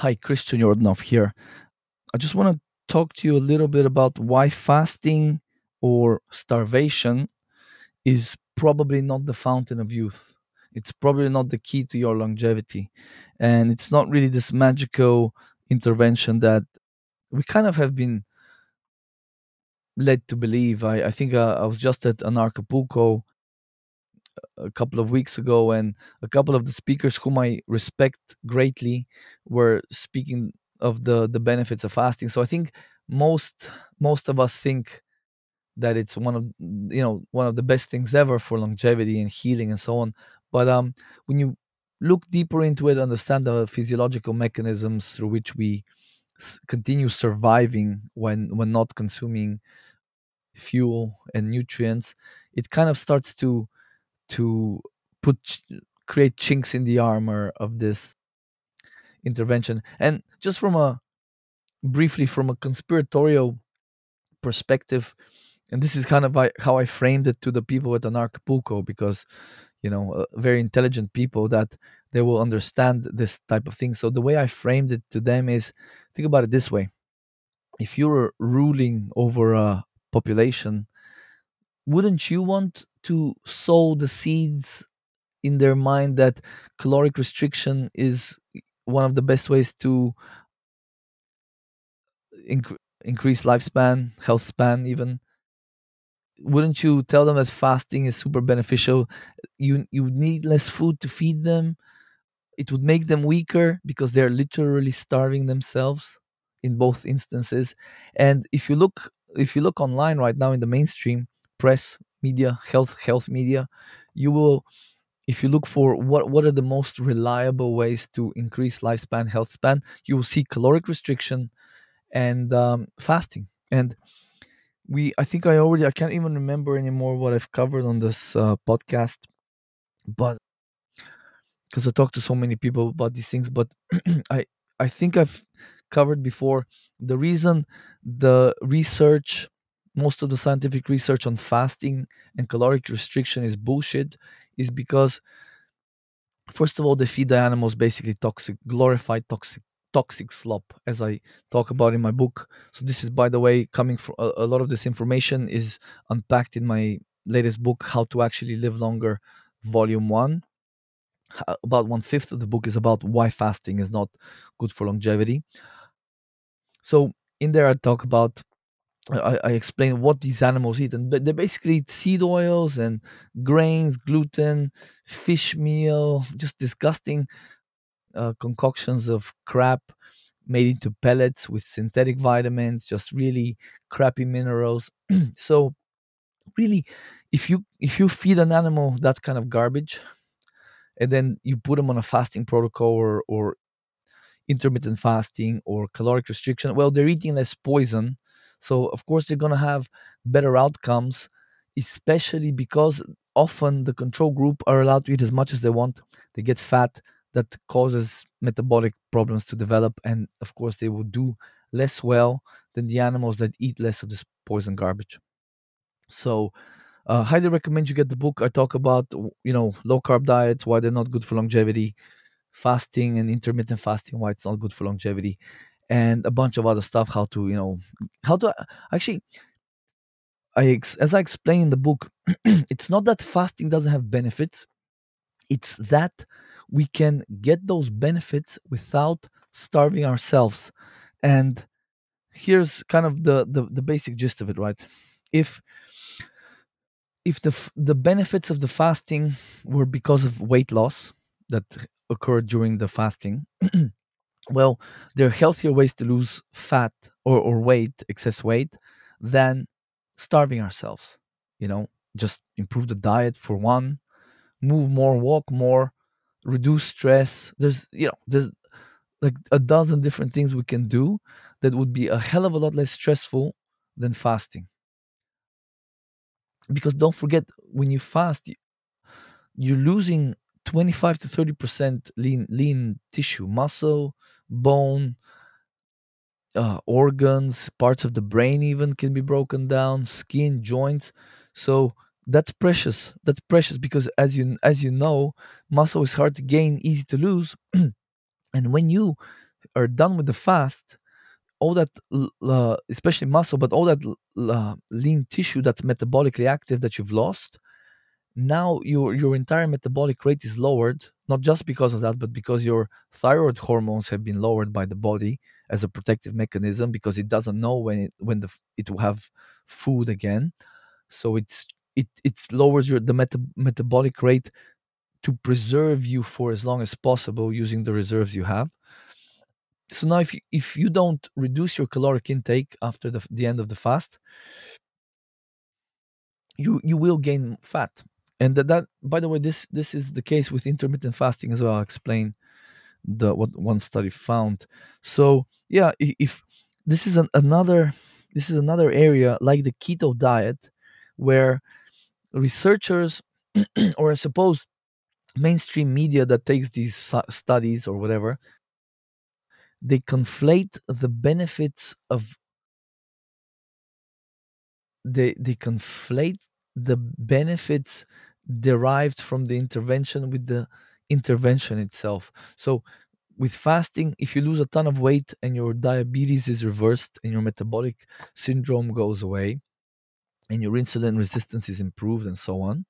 Hi, Christian Yordanov here. I just want to talk to you a little bit about why fasting or starvation is probably not the fountain of youth. It's probably not the key to your longevity. And it's not really this magical intervention that we kind of have been led to believe. I, I think uh, I was just at Anarchapulco a couple of weeks ago, and a couple of the speakers whom I respect greatly were speaking of the the benefits of fasting. So I think most most of us think that it's one of you know one of the best things ever for longevity and healing and so on. But um, when you look deeper into it, understand the physiological mechanisms through which we continue surviving when when not consuming fuel and nutrients, it kind of starts to to put create chinks in the armor of this intervention. And just from a briefly from a conspiratorial perspective, and this is kind of how I framed it to the people at Anarchapulco, because you know, uh, very intelligent people that they will understand this type of thing. So the way I framed it to them is think about it this way: if you're ruling over a population, wouldn't you want to sow the seeds in their mind that caloric restriction is one of the best ways to inc- increase lifespan, health span, even. Wouldn't you tell them that fasting is super beneficial? You you need less food to feed them. It would make them weaker because they're literally starving themselves in both instances. And if you look if you look online right now in the mainstream press, media, health health media, you will if you look for what what are the most reliable ways to increase lifespan health span you will see caloric restriction and um, fasting. And we i think i already i can't even remember anymore what i've covered on this uh, podcast but because i talked to so many people about these things but i i think i've covered before. The reason the research most of the scientific research on fasting and caloric restriction is bullshit is because First of all, they feed the animals basically toxic, glorified toxic, toxic slop, as I talk about in my book. So this is, by the way, coming from a, a lot of this information is unpacked in my latest book, How to Actually Live Longer, Volume One. About one fifth of the book is about why fasting is not good for longevity. So in there, I talk about I, I explain what these animals eat, and they basically eat seed oils and grains, gluten, fish meal, just disgusting uh, concoctions of crap made into pellets with synthetic vitamins, just really crappy minerals. so really, if you if you feed an animal that kind of garbage, and then you put them on a fasting protocol or or intermittent fasting or caloric restriction, well, they're eating less poison. So of course they're gonna have better outcomes, especially because often the control group are allowed to eat as much as they want. They get fat that causes metabolic problems to develop, and of course they will do less well than the animals that eat less of this poison garbage. So uh, highly recommend you get the book. I talk about you know low carb diets, why they're not good for longevity, fasting and intermittent fasting, why it's not good for longevity, and a bunch of other stuff. How to you know how to actually I as I explain in the book, it's not that fasting doesn't have benefits. It's that we can get those benefits without starving ourselves. And here's kind of the the, the basic gist of it, right? If if the the benefits of the fasting were because of weight loss that occurred during the fasting, well, there are healthier ways to lose fat or, or weight, excess weight, than starving ourselves. You know, just improve the diet for one, move more, walk more, reduce stress. There's, you know, there's like a dozen different things we can do that would be a hell of a lot less stressful than fasting. Because don't forget, when you fast, you're losing 25 to 30% lean lean tissue, muscle, bone, uh, organs, parts of the brain even can be broken down, skin, joints. So that's precious. That's precious because as you as you know, muscle is hard to gain, easy to lose, and when you are done with the fast, all that, uh, especially muscle, but all that uh, lean tissue that's metabolically active that you've lost, now your your entire metabolic rate is lowered. Not just because of that, but because your thyroid hormones have been lowered by the body as a protective mechanism because it doesn't know when it when the it will have food again. So it's it it lowers your the meta- metabolic rate to preserve you for as long as possible using the reserves you have. So now if you, if you don't reduce your caloric intake after the, the end of the fast, you you will gain fat. And that, that by the way this this is the case with intermittent fasting as well. I'll explain the what one study found. So yeah, if this is an, another this is another area like the keto diet where researchers or I suppose mainstream media that takes these studies or whatever they conflate the benefits of they they conflate the benefits derived from the intervention with the intervention itself. So with fasting if you lose a ton of weight and your diabetes is reversed and your metabolic syndrome goes away and your insulin resistance is improved and so on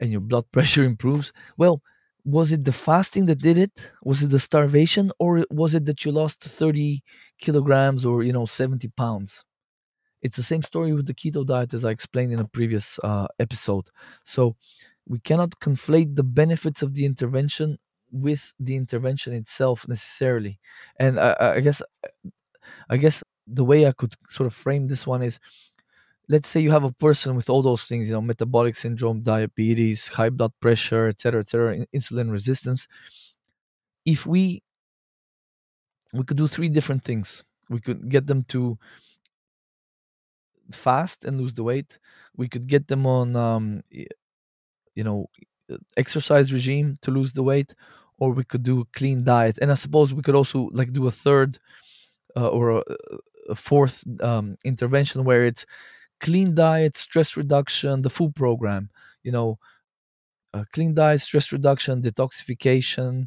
and your blood pressure improves well was it the fasting that did it? Was it the starvation or was it that you lost 30 kilograms or you know 70 pounds it's the same story with the keto diet as I explained in a previous uh, episode. So we cannot conflate the benefits of the intervention with the intervention itself necessarily. And I, I guess I guess the way I could sort of frame this one is let's say you have a person with all those things, you know, metabolic syndrome, diabetes, high blood pressure, et cetera, et cetera, insulin resistance. If we we could do three different things. We could get them to fast and lose the weight. We could get them on um, you know exercise regime to lose the weight or we could do a clean diet and i suppose we could also like do a third uh, or a, a fourth um, intervention where it's clean diet stress reduction the food program you know uh, clean diet stress reduction detoxification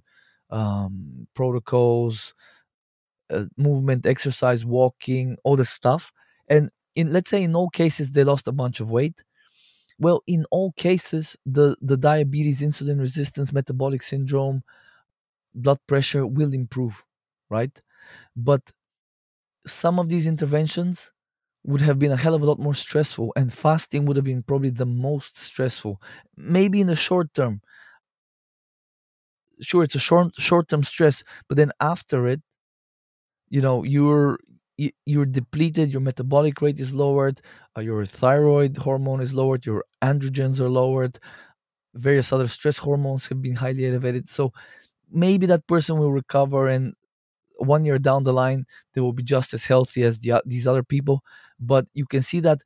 um, protocols uh, movement exercise walking all this stuff and in let's say in all cases they lost a bunch of weight well, in all cases, the, the diabetes, insulin resistance, metabolic syndrome, blood pressure will improve, right? But some of these interventions would have been a hell of a lot more stressful, and fasting would have been probably the most stressful. Maybe in the short term, sure, it's a short short term stress, but then after it, you know, you're you're depleted, your metabolic rate is lowered, uh, your thyroid hormone is lowered, your androgens are lowered, various other stress hormones have been highly elevated. So maybe that person will recover and one year down the line they will be just as healthy as the, these other people. But you can see that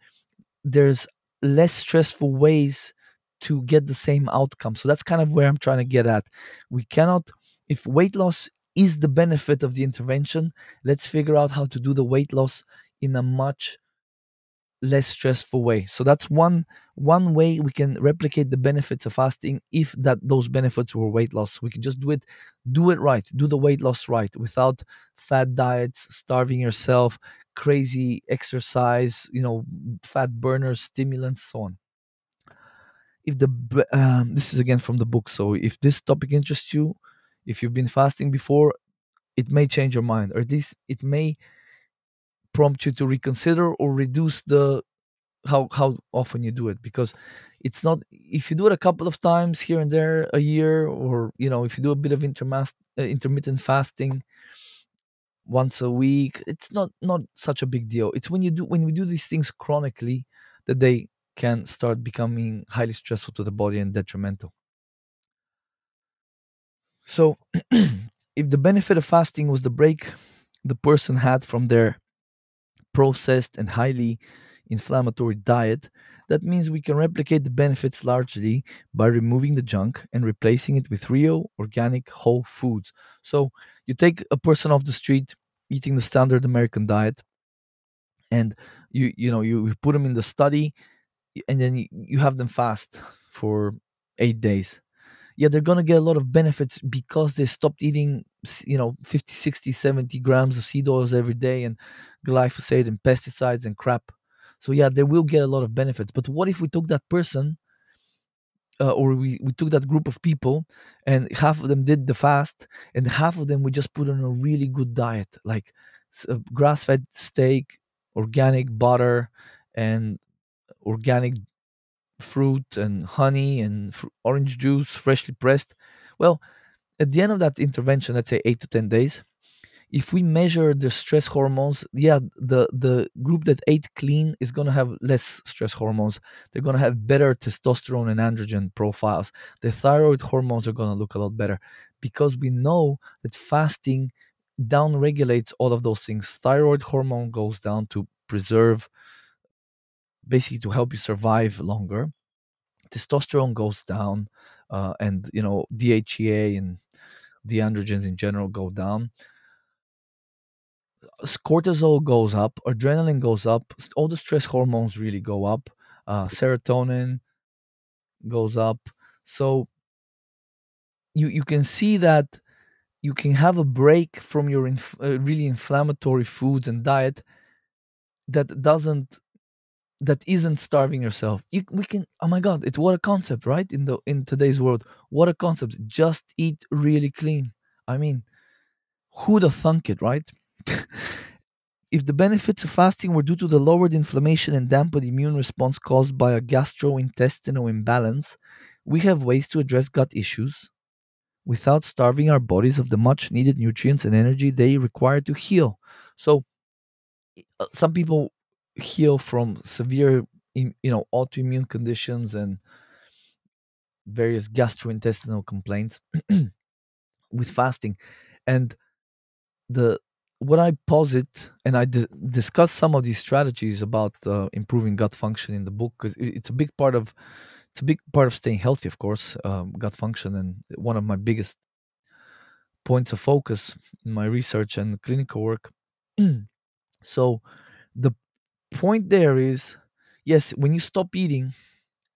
there's less stressful ways to get the same outcome. So that's kind of where i'm trying to get at. We cannot if weight loss is the benefit of the intervention. Let's figure out how to do the weight loss in a much less stressful way. So that's one one way we can replicate the benefits of fasting if that those benefits were weight loss. We can just do it do it right do the weight loss right without fat diets starving yourself crazy exercise you know fat burners stimulants so on. If the um, this is again from the book so if this topic interests you if you've been fasting before it may change your mind or at least it may prompt you to reconsider or reduce the how how often you do it because it's not if you do it a couple of times here and there a year or you know if you do a bit of intermas- uh, intermittent fasting once a week it's not not such a big deal. It's when you do when we do these things chronically that they can start becoming highly stressful to the body and detrimental so if the benefit of fasting was the break the person had from their processed and highly inflammatory diet, that means we can replicate the benefits largely by removing the junk and replacing it with real, organic, whole foods. So you take a person off the street eating the standard American diet, and you you know you, put them in the study, and then you have them fast for eight days. Yeah they're going to get a lot of benefits because they stopped eating you know 50 60 70 grams of seed oils every day and glyphosate and pesticides and crap. So yeah they will get a lot of benefits. But what if we took that person uh, or we, we took that group of people and half of them did the fast and half of them we just put on a really good diet like grass-fed steak organic butter and organic fruit and honey and fr- orange juice freshly pressed. Well at the end of that intervention let's say 8 to 10 days if we measure the stress hormones yeah the the group that ate clean is going to have less stress hormones. They're going to have better testosterone and androgen profiles. The thyroid hormones are going to look a lot better because we know that fasting down regulates all of those things. Thyroid hormone goes down to preserve basically to help you survive longer. Testosterone goes down uh, and you know DHEA and the androgens in general go down. Cortisol goes up adrenaline goes up all the stress hormones really go up uh, serotonin goes up. So you you can see that you can have a break from your inf- uh, really inflammatory foods and diet that doesn't that isn't starving yourself. You, we can oh my god it's what a concept right? In the in today's world what a concept. Just eat really clean. I mean who'd have thunk it right? If the benefits of fasting were due to the lowered inflammation and dampened immune response caused by a gastrointestinal imbalance we have ways to address gut issues without starving our bodies of the much needed nutrients and energy they require to heal. So uh, some people heal from severe you know autoimmune conditions and various gastrointestinal complaints with fasting. And the what i posit and i discuss some of these strategies about uh, improving gut function in the book because it's a big part of it's a big part of staying healthy of course um, gut function and one of my biggest points of focus in my research and clinical work. So the point there is yes when you stop eating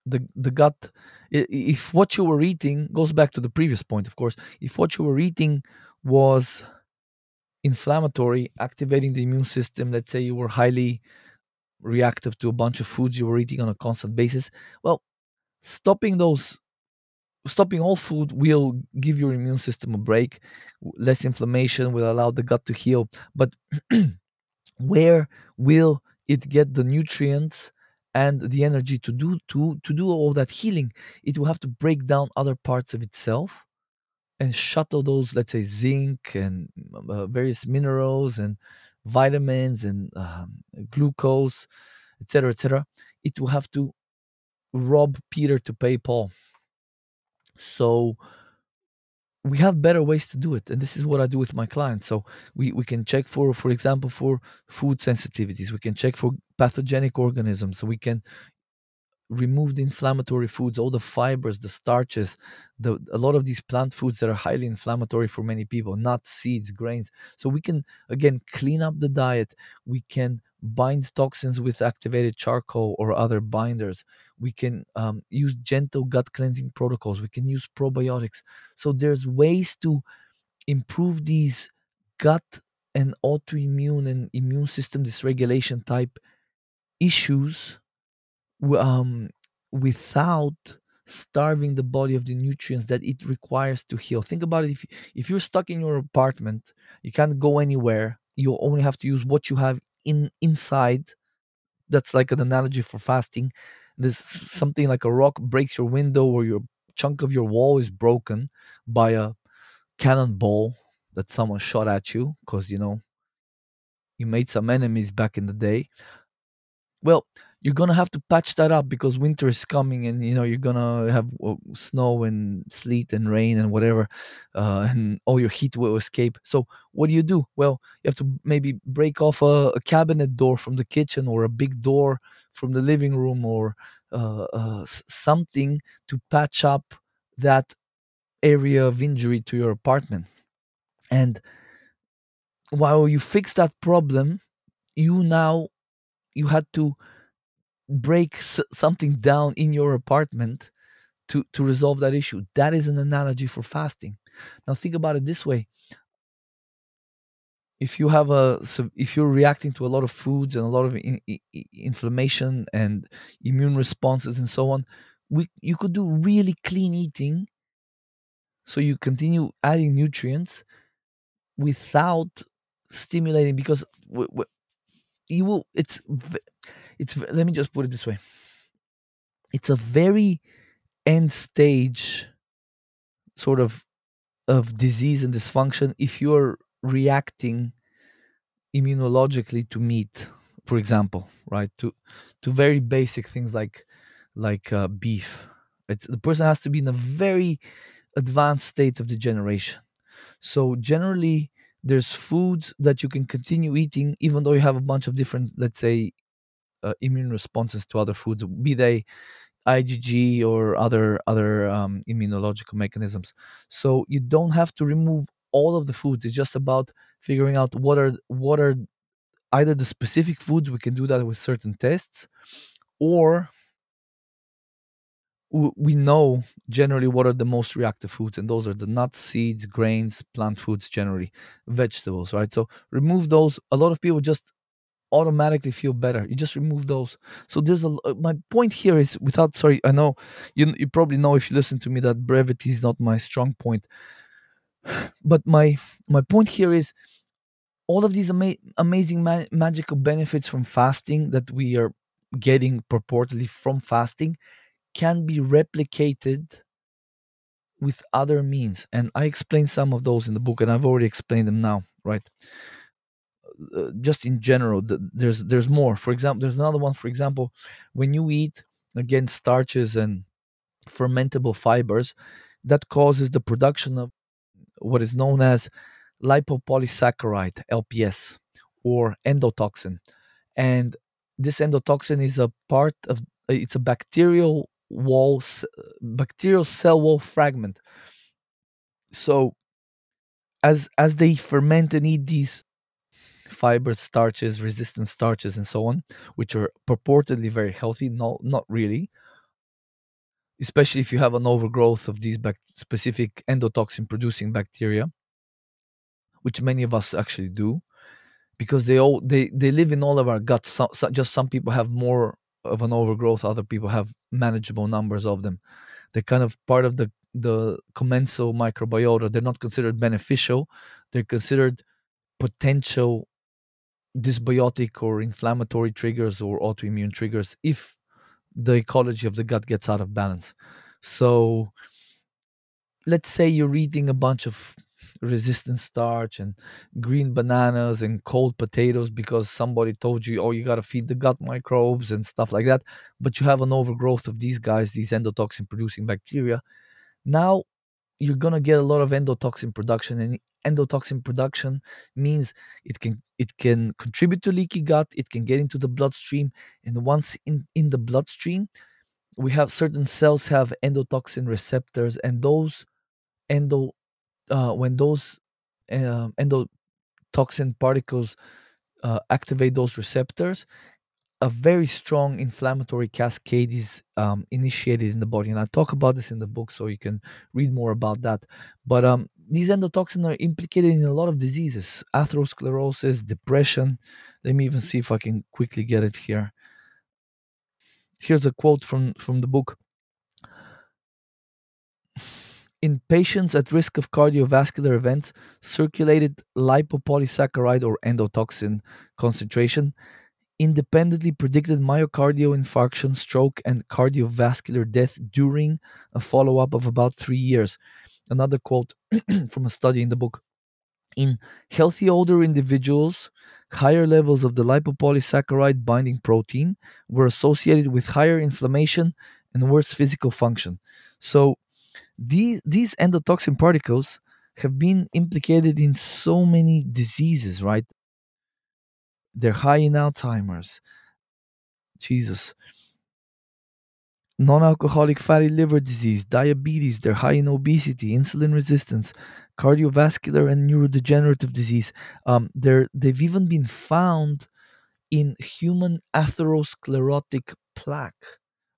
the the gut if what you were eating goes back to the previous point of course if what you were eating was inflammatory activating the immune system let's say you were highly reactive to a bunch of foods you were eating on a constant basis well stopping those stopping all food will give your immune system a break less inflammation will allow the gut to heal but where will it get the nutrients and the energy to do to to do all that healing it will have to break down other parts of itself and shuttle those let's say zinc and uh, various minerals and vitamins and um, glucose etc etc it will have to rob peter to pay paul. So we have better ways to do it and this is what i do with my clients. So we, we can check for for example for food sensitivities. We can check for pathogenic organisms. So we can remove the inflammatory foods all the fibers the starches the a lot of these plant foods that are highly inflammatory for many people nuts seeds grains. So we can again clean up the diet. We can bind toxins with activated charcoal or other binders we can um, use gentle gut cleansing protocols we can use probiotics. So there's ways to improve these gut and autoimmune and immune system dysregulation type issues um, without starving the body of the nutrients that it requires to heal. Think about it if, if you're stuck in your apartment you can't go anywhere you only have to use what you have in inside. That's like an analogy for fasting this something like a rock breaks your window or your chunk of your wall is broken by a cannonball that someone shot at you because you know you made some enemies back in the day. Well you're gonna have to patch that up because winter is coming and you know you're gonna have uh, snow and sleet and rain and whatever uh, and all your heat will escape. So what do you do? Well you have to maybe break off a, a cabinet door from the kitchen or a big door from the living room or uh, uh, something to patch up that area of injury to your apartment. And while you fix that problem you now you had to break something down in your apartment to to resolve that issue. That is an analogy for fasting. Now think about it this way: if you have a if you're reacting to a lot of foods and a lot of in, in, inflammation and immune responses and so on, we you could do really clean eating. So you continue adding nutrients without stimulating because w- w- you will. It's it's. Let me just put it this way. It's a very end stage sort of of disease and dysfunction if you're reacting immunologically to meat for example right to to very basic things like like uh, beef it's the person has to be in a very advanced state of degeneration so generally there's foods that you can continue eating even though you have a bunch of different let's say uh, immune responses to other foods be they IgG or other other um, immunological mechanisms. So you don't have to remove all of the foods. It's just about figuring out what are what are either the specific foods we can do that with certain tests, or we know generally what are the most reactive foods, and those are the nuts, seeds, grains, plant foods, generally vegetables. Right. So remove those. A lot of people just automatically feel better. You just remove those. So there's a uh, my point here is without sorry, I know you you probably know if you listen to me that brevity is not my strong point. But my my point here is all of these ama- amazing ma- magical benefits from fasting that we are getting purportedly from fasting can be replicated with other means and i explain some of those in the book and i've already explained them now right uh, just in general the, there's there's more. For example there's another one for example when you eat again starches and fermentable fibers that causes the production of what is known as lipopolysaccharide lps or endotoxin. And this endotoxin is a part of it's a bacterial wall bacterial cell wall fragment. So as as they ferment and eat these fibers, starches, resistant starches, and so on, which are purportedly very healthy. No, not really. Especially if you have an overgrowth of these bac- specific endotoxin producing bacteria, which many of us actually do, because they all they, they live in all of our guts. So, so just some people have more of an overgrowth, other people have manageable numbers of them. They're kind of part of the the commensal microbiota. They're not considered beneficial. They're considered potential dysbiotic or inflammatory triggers or autoimmune triggers if the ecology of the gut gets out of balance. So let's say you're eating a bunch of resistant starch and green bananas and cold potatoes because somebody told you, oh, you got to feed the gut microbes and stuff like that. But you have an overgrowth of these guys, these endotoxin producing bacteria. Now you're going to get a lot of endotoxin production and endotoxin production means it can it can contribute to leaky gut it can get into the bloodstream and once in in the bloodstream we have certain cells have endotoxin receptors and those endo uh, when those uh, endotoxin particles uh, activate those receptors a very strong inflammatory cascade is um, initiated in the body and i talk about this in the book so you can read more about that. But um, these endotoxins are implicated in a lot of diseases. Atherosclerosis depression. Let me even see if i can quickly get it here. Here's a quote from from the book. In patients at risk of cardiovascular events circulated lipopolysaccharide or endotoxin concentration independently predicted myocardial infarction, stroke, and cardiovascular death during a follow up of about three years. Another quote from a study in the book. In healthy older individuals, higher levels of the lipopolysaccharide binding protein were associated with higher inflammation and worse physical function. So, these, these endotoxin particles have been implicated in so many diseases, right? They're high in Alzheimer's. Jesus. Non-alcoholic fatty liver disease, diabetes, they're high in obesity, insulin resistance, cardiovascular and neurodegenerative disease. Um, they're, they've even been found in human atherosclerotic plaque,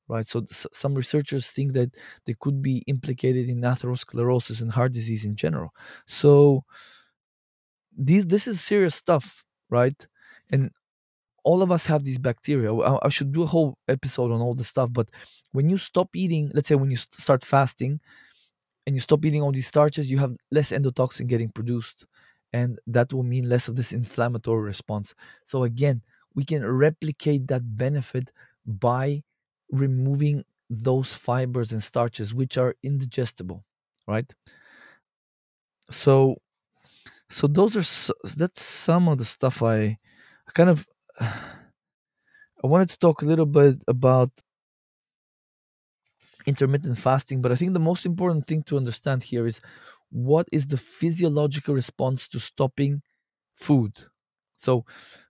right? So s- some researchers think that they could be implicated in atherosclerosis and heart disease in general. So these, this is serious stuff, right? And all of us have these bacteria. I, I should do a whole episode on all the stuff, but when you stop eating, let's say when you st- start fasting and you stop eating all these starches, you have less endotoxin getting produced. And that will mean less of this inflammatory response. So again, we can replicate that benefit by removing those fibers and starches which are indigestible, right? So so those are s that's some of the stuff I kind of I wanted to talk a little bit about intermittent fasting, but I think the most important thing to understand here is what is the physiological response to stopping food. So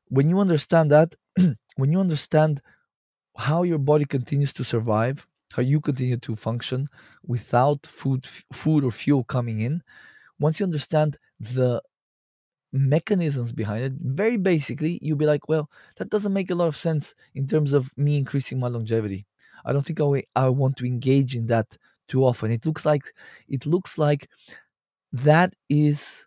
when you understand that, when you understand how your body continues to survive, how you continue to function without food food or fuel coming in, once you understand the mechanisms behind it, very basically, you'll be like, well, that doesn't make a lot of sense in terms of me increasing my longevity. I don't think I, I want to engage in that too often. It looks like it looks like that is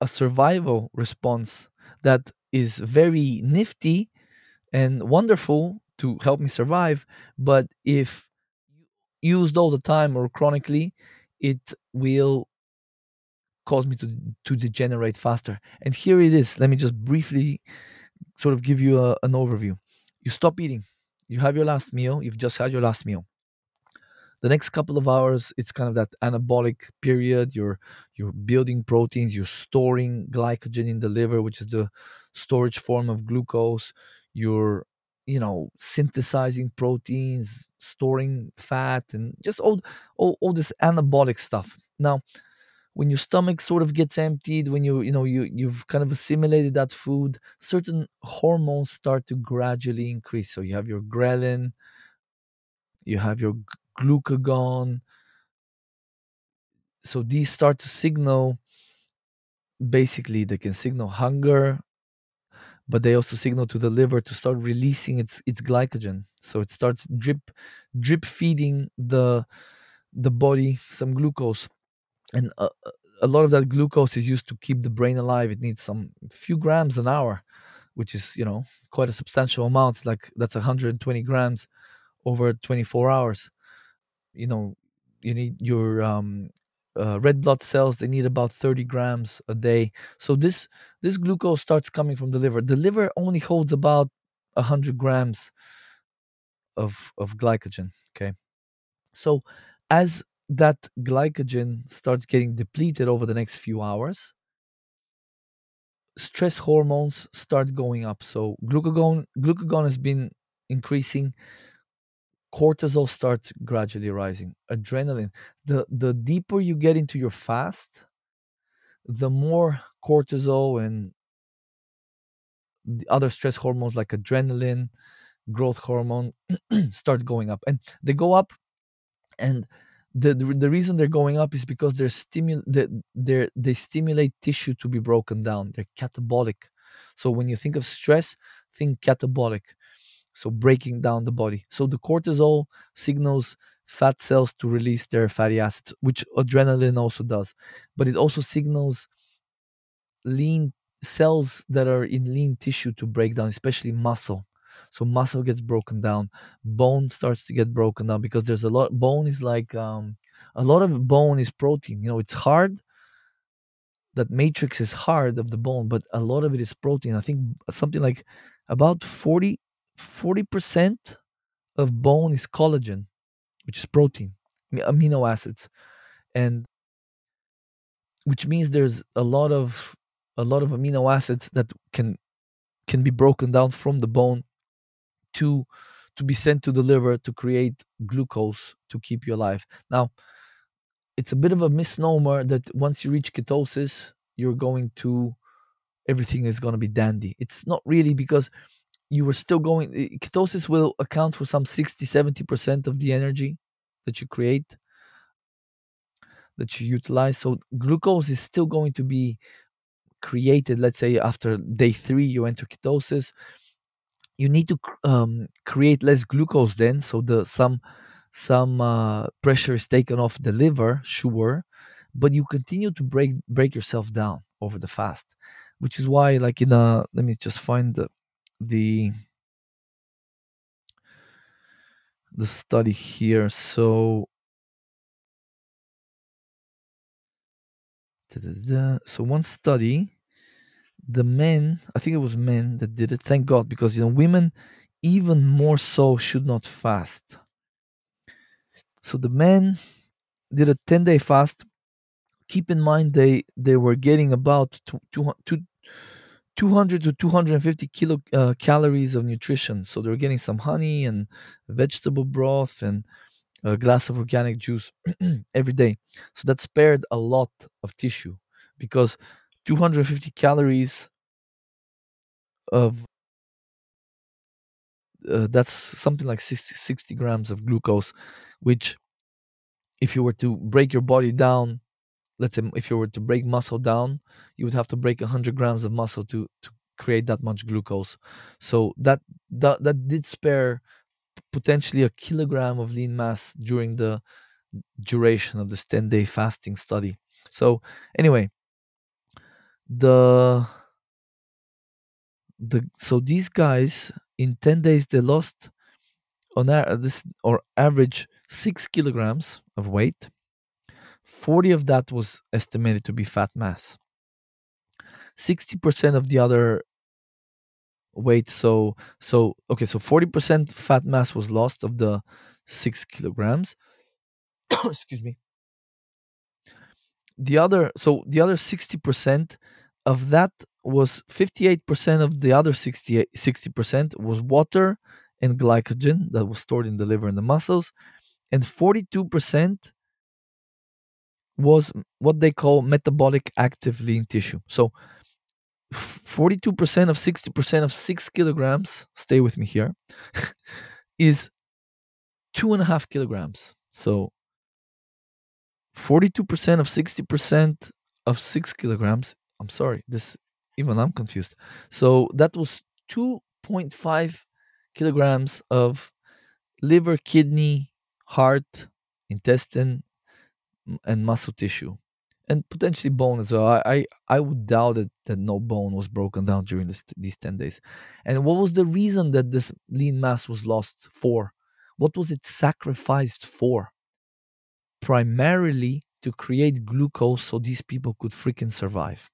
a survival response that is very nifty and wonderful to help me survive. But if used all the time or chronically, it will cause me to to degenerate faster. And here it is. Let me just briefly sort of give you a, an overview. You stop eating. You have your last meal. You've just had your last meal. The next couple of hours, it's kind of that anabolic period. You're you're building proteins. You're storing glycogen in the liver, which is the storage form of glucose. You're you know synthesizing proteins, storing fat, and just all all, all this anabolic stuff. Now, when your stomach sort of gets emptied when you you know you you've kind of assimilated that food certain hormones start to gradually increase. So you have your ghrelin you have your glucagon. So these start to signal basically they can signal hunger but they also signal to the liver to start releasing its its glycogen. So it starts drip drip feeding the the body some glucose and a, a lot of that glucose is used to keep the brain alive. It needs some few grams an hour which is you know quite a substantial amount. Like that's 120 grams over 24 hours. You know you need your um, uh, red blood cells they need about 30 grams a day. So this this glucose starts coming from the liver. The liver only holds about 100 grams of of glycogen okay? So as that glycogen starts getting depleted over the next few hours, stress hormones start going up. So glucagon glucagon has been increasing, cortisol starts gradually rising, adrenaline. The the deeper you get into your fast, the more cortisol and the other stress hormones like adrenaline, growth hormone start going up. And they go up and the, the, the reason they're going up is because they're stimul they, they they stimulate tissue to be broken down. They're catabolic. So when you think of stress, think catabolic. So breaking down the body. So the cortisol signals fat cells to release their fatty acids, which adrenaline also does. But it also signals lean cells that are in lean tissue to break down, especially muscle. So muscle gets broken down, bone starts to get broken down because there's a lot. Bone is like um, a lot of bone is protein. You know, it's hard. That matrix is hard of the bone, but a lot of it is protein. I think something like about 40 percent of bone is collagen, which is protein, amino acids, and which means there's a lot of a lot of amino acids that can can be broken down from the bone to to be sent to the liver to create glucose to keep you alive. Now, it's a bit of a misnomer that once you reach ketosis, you're going to everything is going to be dandy. It's not really because you were still going eh, ketosis will account for some 60 70% of the energy that you create that you utilize so glucose is still going to be created let's say after day 3 you enter ketosis you need to um, create less glucose then so the some some uh, pressure is taken off the liver sure but you continue to break break yourself down over the fast which is why like in a let me just find the the the study here so da-da-da. so one study the men i think it was men that did it. Thank god because you know women even more so should not fast. So the men did a 10 day fast. Keep in mind they they were getting about two, two, two, 200 to 250 kilo uh, calories of nutrition. So they were getting some honey and vegetable broth and a glass of organic juice every day. So that spared a lot of tissue because 250 calories of uh, that's something like 60, 60 grams of glucose which if you were to break your body down let's say if you were to break muscle down you would have to break 100 grams of muscle to to create that much glucose. So that that, that did spare potentially a kilogram of lean mass during the duration of this 10 day fasting study. So anyway the the so these guys in 10 days they lost on a, this or average 6 kilograms of weight. 40 of that was estimated to be fat mass. 60% of the other weight so so okay so 40% fat mass was lost of the 6 kilograms. Excuse me the other so the other 60% of that was 58% of the other 68 60% was water and glycogen that was stored in the liver and the muscles and 42% was what they call metabolic active lean tissue. So 42% of 60% of six kilograms, stay with me here, is two and a half kilograms. So 42% of 60% of six kilograms. I'm sorry, this even I'm confused. So that was 2.5 kilograms of liver, kidney, heart, intestine, and muscle tissue and potentially bone as well. I, I, I would doubt it that no bone was broken down during this, these 10 days. And what was the reason that this lean mass was lost for? What was it sacrificed for? Primarily to create glucose so these people could freaking survive,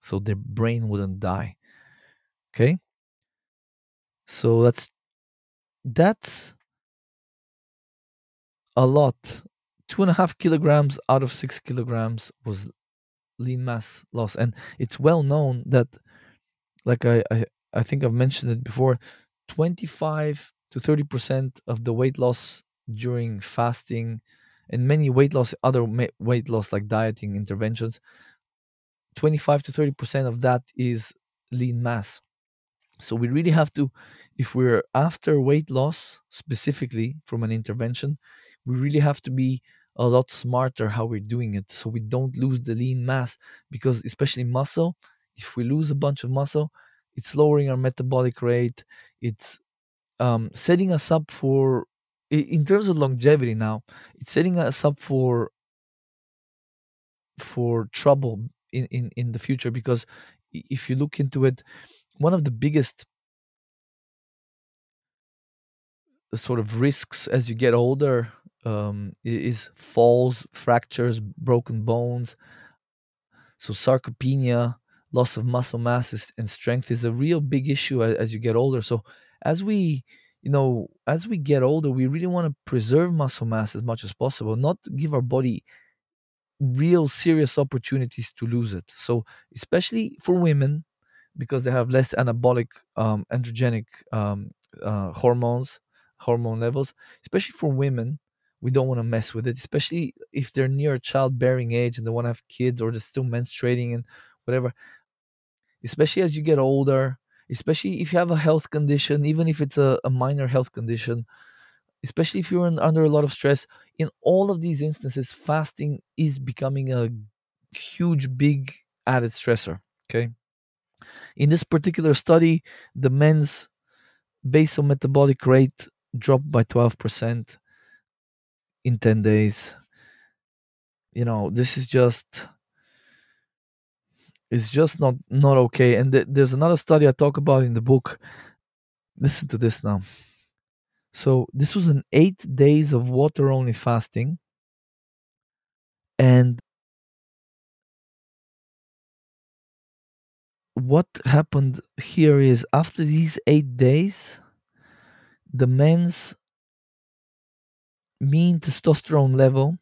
so their brain wouldn't die. Okay? So that's that's a lot two and a half kilograms out of six kilograms was lean mass loss and it's well known that like I, I i think i've mentioned it before 25 to 30 percent of the weight loss during fasting and many weight loss other weight loss like dieting interventions 25 to 30 percent of that is lean mass. So we really have to if we're after weight loss specifically from an intervention we really have to be a lot smarter how we're doing it. So we don't lose the lean mass because especially muscle if we lose a bunch of muscle it's lowering our metabolic rate. It's um, setting us up for in terms of longevity now it's setting us up for for trouble in, in in the future because if you look into it one of the biggest sort of risks as you get older um, is falls, fractures, broken bones. So sarcopenia, loss of muscle mass and strength is a real big issue as, as you get older. So as we you know as we get older we really want to preserve muscle mass as much as possible not give our body real serious opportunities to lose it so especially for women because they have less anabolic um, androgenic um, uh, hormones hormone levels especially for women we don't want to mess with it, especially if they're near childbearing age and they want to have kids or they're still menstruating and whatever. Especially as you get older, especially if you have a health condition, even if it's a, a minor health condition, especially if you're in, under a lot of stress, in all of these instances, fasting is becoming a huge, big added stressor. Okay. In this particular study, the men's basal metabolic rate dropped by 12% in 10 days. You know, this is just it's just not not okay. And th- there's another study I talk about in the book. Listen to this now. So this was an eight days of water only fasting, and what happened here is after these eight days, the men's mean testosterone level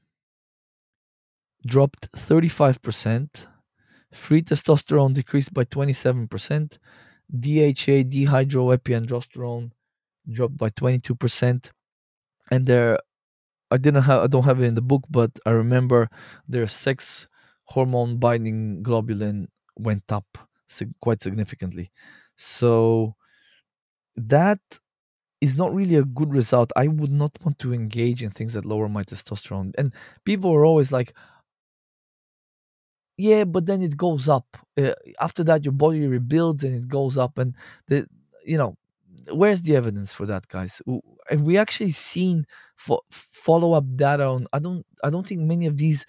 dropped 35%, free testosterone decreased by 27%, DHEA, dehydroepiandrosterone, dropped by 22%. And there, I didn't have, I don't have it in the book, but I remember their sex hormone binding globulin went up quite significantly. So that is not really a good result. I would not want to engage in things that lower my testosterone. And people are always like, yeah, but then it goes up. Uh, after that, your body rebuilds and it goes up. And the, you know, where's the evidence for that, guys? Have we actually seen fo- follow up data on? I don't. I don't think many of these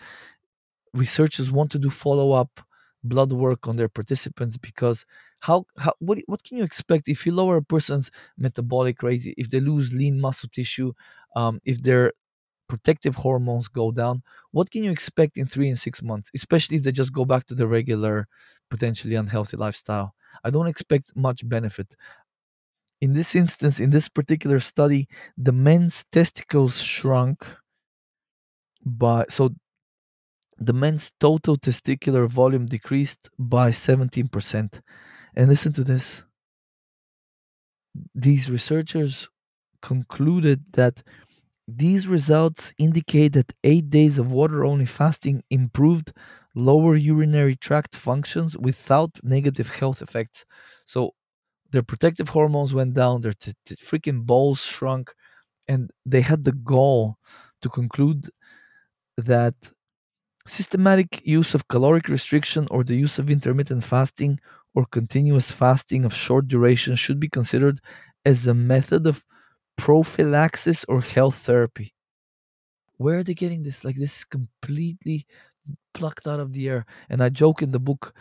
researchers want to do follow up blood work on their participants because how how what what can you expect if you lower a person's metabolic rate if they lose lean muscle tissue um, if their protective hormones go down what can you expect in three and six months especially if they just go back to the regular potentially unhealthy lifestyle i don't expect much benefit in this instance in this particular study the men's testicles shrunk by so the men's total testicular volume decreased by 17%. And listen to this. These researchers concluded that these results indicate that eight days of water only fasting improved lower urinary tract functions without negative health effects. So their protective hormones went down, their t- t- freaking balls shrunk, and they had the gall to conclude that systematic use of caloric restriction or the use of intermittent fasting or continuous fasting of short duration should be considered as a method of prophylaxis or health therapy. Where are they getting this? Like, this is completely plucked out of the air. And I joke in the book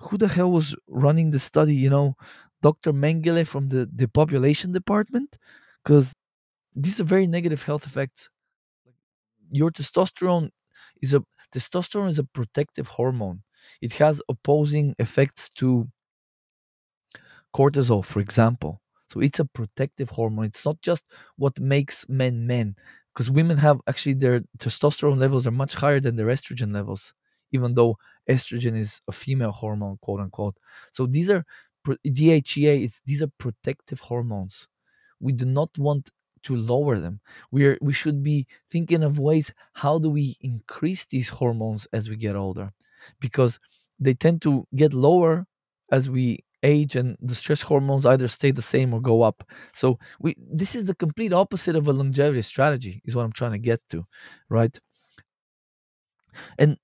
who the hell was running the study? You know, Dr. Mengele from the depopulation department? Because these are very negative health effects. Your testosterone is a testosterone is a protective hormone. It has opposing effects to cortisol, for example. So it's a protective hormone. It's not just what makes men men, because women have actually their testosterone levels are much higher than their estrogen levels, even though estrogen is a female hormone, quote unquote. So these are DHEA. It's, these are protective hormones. We do not want to lower them. We are we should be thinking of ways how do we increase these hormones as we get older, because they tend to get lower as we age and the stress hormones either stay the same or go up. So we this is the complete opposite of a longevity strategy is what i'm trying to get to right? And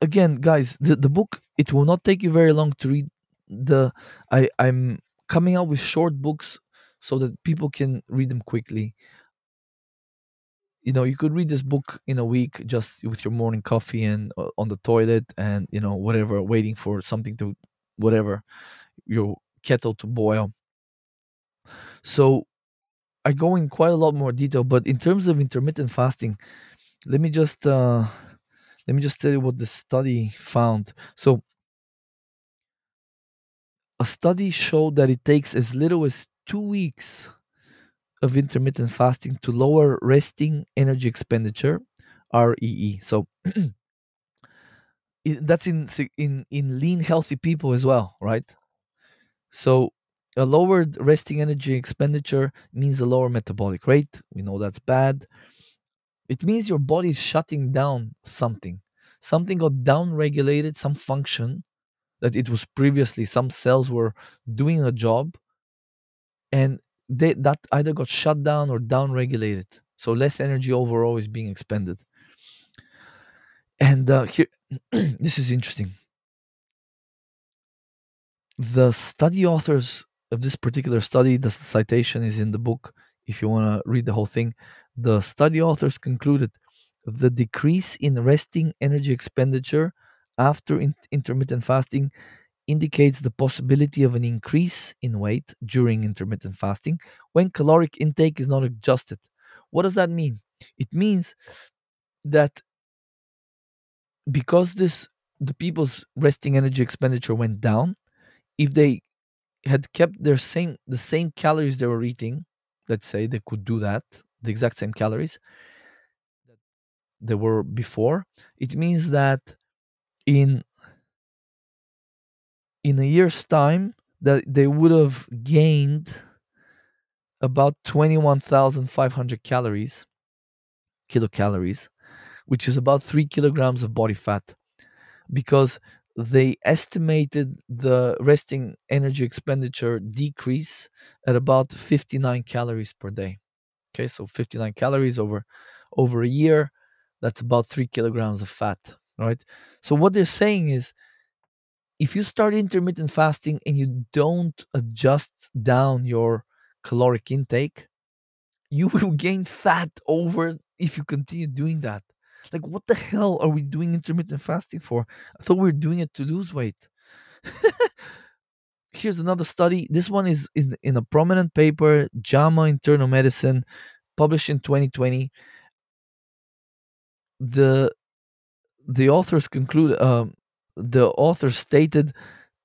again guys the, the book it will not take you very long to read the i i'm coming out with short books so that people can read them quickly. You know you could read this book in a week just with your morning coffee and uh, on the toilet and you know whatever waiting for something to whatever your kettle to boil. So i go in quite a lot more detail but in terms of intermittent fasting let me just uh let me just tell you what the study found. So a study showed that it takes as little as two weeks of intermittent fasting to lower resting energy expenditure ree so that's in in in lean healthy people as well right? So a lowered resting energy expenditure means a lower metabolic rate. We know that's bad. It means your body is shutting down something. Something got down regulated some function that it was previously some cells were doing a job and they, that either got shut down or down regulated so less energy overall is being expended. And uh, here this is interesting the study authors of this particular study, the citation is in the book. If you want to read the whole thing, the study authors concluded the decrease in resting energy expenditure after in- intermittent fasting indicates the possibility of an increase in weight during intermittent fasting when caloric intake is not adjusted. What does that mean? It means that because this the people's resting energy expenditure went down, if they had kept their same the same calories they were eating, let's say they could do that, the exact same calories they were before, it means that in in a year's time that they would have gained about 21,500 calories kilocalories which is about 3 kilograms of body fat because they estimated the resting energy expenditure decrease at about 59 calories per day. Okay so 59 calories over over a year that's about 3 kilograms of fat right? So what they're saying is if you start intermittent fasting and you don't adjust down your caloric intake you will gain fat over if you continue doing that like what the hell are we doing intermittent fasting for? I thought we were doing it to lose weight. Here's another study. This one is, in a prominent paper jama internal medicine published in 2020 the the authors conclude um, the author stated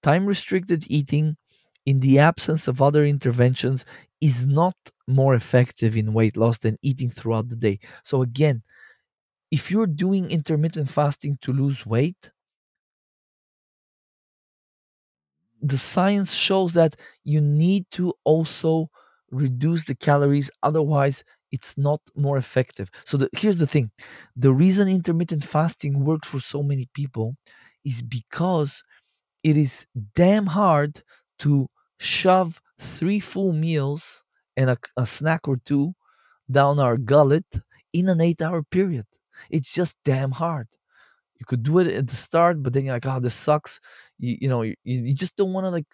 time restricted eating in the absence of other interventions is not more effective in weight loss than eating throughout the day. So again if you're doing intermittent fasting to lose weight the science shows that you need to also reduce the calories otherwise it's not more effective. So the, here's the thing. The reason intermittent fasting works for so many people is because it is damn hard to shove three full meals and a, a snack or two down our gullet in an eight hour period it's just damn hard. You could do it at the start but then you're like oh this sucks. You, you know you, you just don't want to like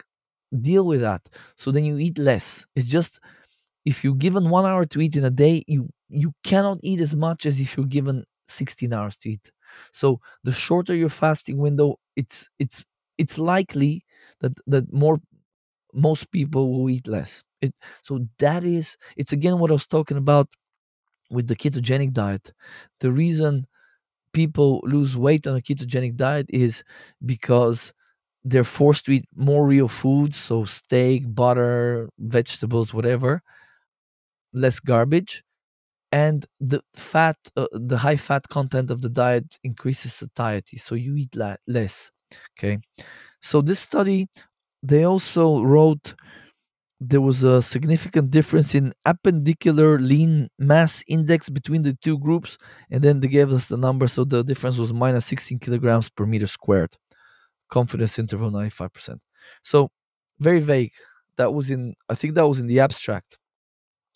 deal with that. So then you eat less. It's just if you're given one hour to eat in a day you you cannot eat as much as if you're given 16 hours to eat. So the shorter your fasting window it's it's it's likely that that more most people will eat less. It so that is it's again what i was talking about with the ketogenic diet. The reason people lose weight on a ketogenic diet is because they're forced to eat more real foods so steak butter vegetables whatever less garbage and the fat uh, the high fat content of the diet increases satiety so you eat la- less okay? So this study they also wrote there was a significant difference in appendicular lean mass index between the two groups and then they gave us the number so the difference was minus 16 kilograms per meter squared. Confidence interval 95% so very vague. That was in i think that was in the abstract.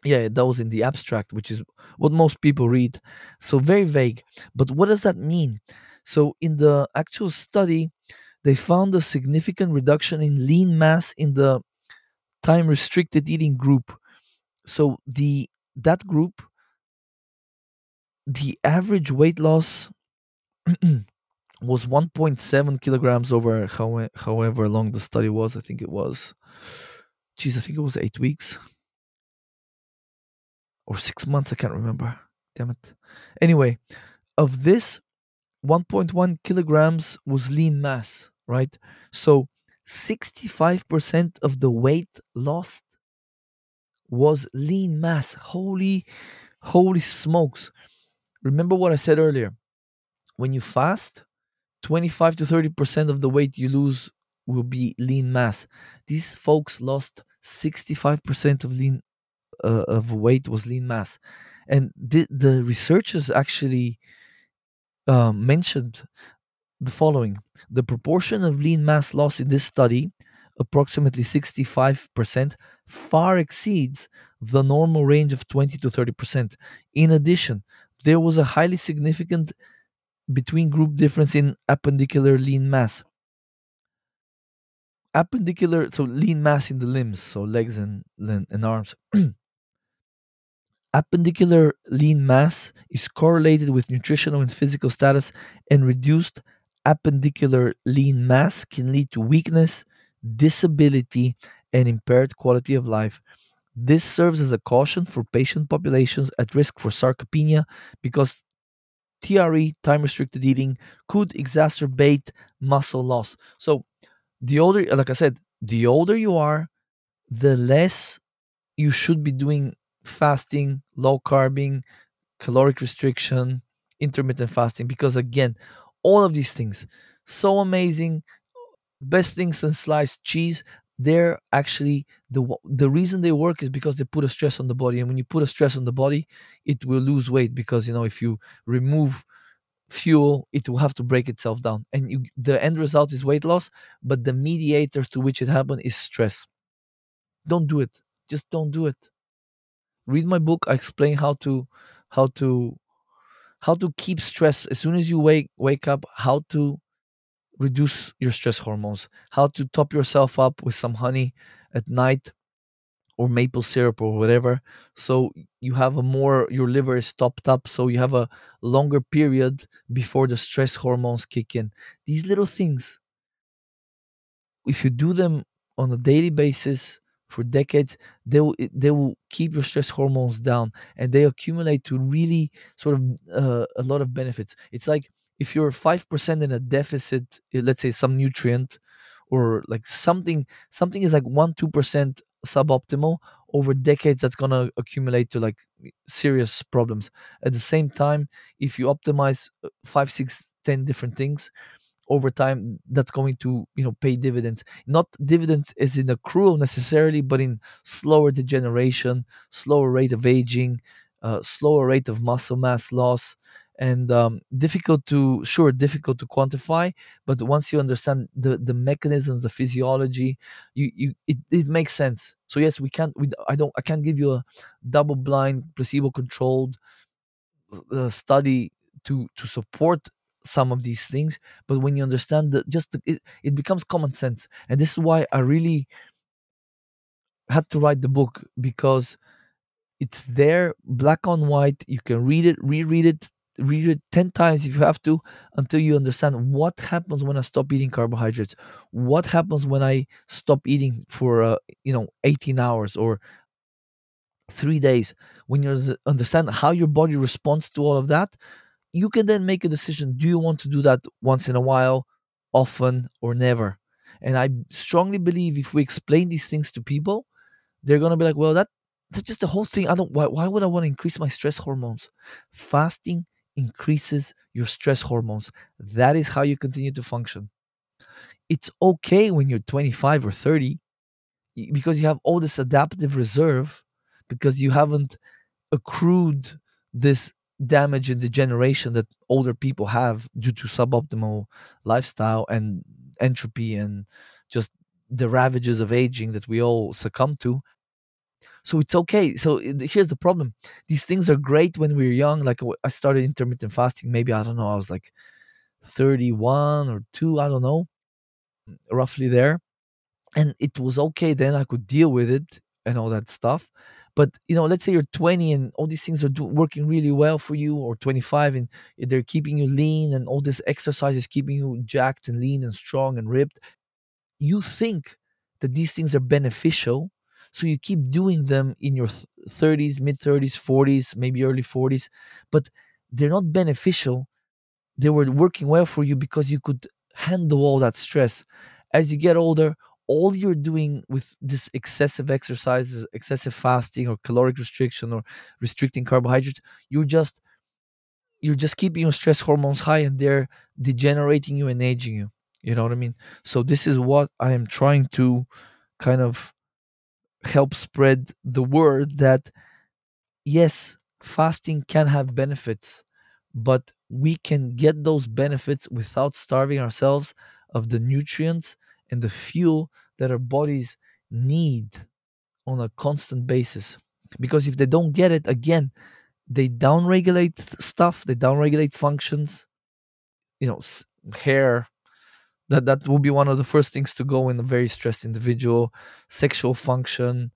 Yeah that was in the abstract which is what most people read. So very vague. But what does that mean? So in the actual study they found a significant reduction in lean mass in the time restricted eating group so the that group the average weight loss was 1.7 kilograms over how, however long the study was i think it was geez i think it was eight weeks or six months. I can't remember. Damn it. Anyway, of this, 1.1 kilograms was lean mass, right? So 65% of the weight lost was lean mass. Holy, holy smokes. Remember what I said earlier. When you fast, 25 to 30% of the weight you lose will be lean mass. These folks lost 65% of lean uh, of weight was lean mass, and the, the researchers actually uh, mentioned the following: the proportion of lean mass loss in this study, approximately 65%, far exceeds the normal range of 20 to 30%. In addition, there was a highly significant between group difference in appendicular lean mass. Appendicular so lean mass in the limbs so legs and and arms. Appendicular lean mass is correlated with nutritional and physical status and reduced appendicular lean mass can lead to weakness disability and impaired quality of life this serves as a caution for patient populations at risk for sarcopenia because TRE, time restricted eating, could exacerbate muscle loss. So, the older, like I said, the older you are, the less you should be doing fasting, low carbing, caloric restriction, intermittent fasting, because again, all of these things, so amazing, best things since sliced cheese, they're actually the the reason they work is because they put a stress on the body. And when you put a stress on the body it will lose weight because you know if you remove fuel it will have to break itself down. And you, the end result is weight loss but the mediators to which it happened is stress. Don't do it. Just don't do it. Read my book. I explain how to how to how to keep stress as soon as you wake wake up how to reduce your stress hormones, how to top yourself up with some honey at night or maple syrup or whatever. So you have a more, your liver is topped up. So you have a longer period before the stress hormones kick in. These little things, if you do them on a daily basis, for decades, they will they will keep your stress hormones down, and they accumulate to really sort of uh, a lot of benefits. It's like if you're 5% in a deficit eh, let's say some nutrient or like something something is like 1 2% suboptimal over decades that's going to accumulate to like serious problems at the same time if you optimize uh, 5 6 10 different things over time that's going to you know pay dividends. Not dividends is in accrual necessarily but in slower degeneration slower rate of aging uh, slower rate of muscle mass loss and um, difficult to sure difficult to quantify but once you understand the the mechanisms the physiology you you it, it makes sense. So yes we can't we i don't i can't give you a double blind placebo controlled uh, study to to support some of these things but when you understand that just the, it, it becomes common sense. And this is why i really had to write the book because it's there black on white you can read it reread it read it 10 times if you have to until you understand what happens when i stop eating carbohydrates what happens when i stop eating for uh, you know 18 hours or 3 days. When you understand how your body responds to all of that you can then make a decision do you want to do that once in a while often or never and i strongly believe if we explain these things to people they're going to be like well that that's just the whole thing i don't why, why would i want to increase my stress hormones fasting increases your stress hormones. That is how you continue to function. It's okay when you're 25 or 30 because you have all this adaptive reserve because you haven't accrued this damage and degeneration that older people have due to suboptimal lifestyle and entropy and just the ravages of aging that we all succumb to. So it's okay. So eh, here's the problem. These things are great when we are young. Like i started intermittent fasting maybe i don't know i was like 31 or 2 i don't know roughly there. And it was okay then i could deal with it and all that stuff but you know let's say you're 20 and all these things are do- working really well for you or 25 and they're keeping you lean and all this exercise is keeping you jacked and lean and strong and ripped you think that these things are beneficial so you keep doing them in your 30s, mid 30s, 40s, maybe early 40s, but they're not beneficial. They were working well for you because you could handle all that stress. As you get older, all you're doing with this excessive exercise, excessive fasting or caloric restriction or restricting carbohydrates, you're just you're just keeping your stress hormones high and they're degenerating you and aging you. You know what I mean? So this is what I am trying to kind of help spread the word that yes, fasting can have benefits, but we can get those benefits without starving ourselves of the nutrients and the fuel that our bodies need on a constant basis. Because if they don't get it, again, they downregulate stuff, they downregulate functions, you know, hair, that that will be one of the first things to go in a very stressed individual. Sexual function.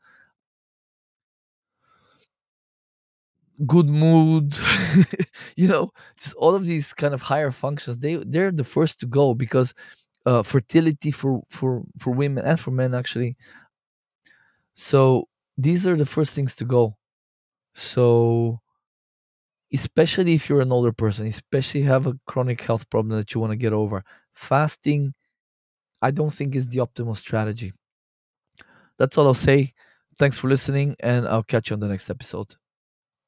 Good mood. You know just all of these kind of higher functions they they're the first to go because uh, fertility for for for women and for men actually. So these are the first things to go. So especially if you're an older person especially have a chronic health problem that you want to get over fasting i don't think is the optimal strategy. That's all i'll say. Thanks for listening and i'll catch you on the next episode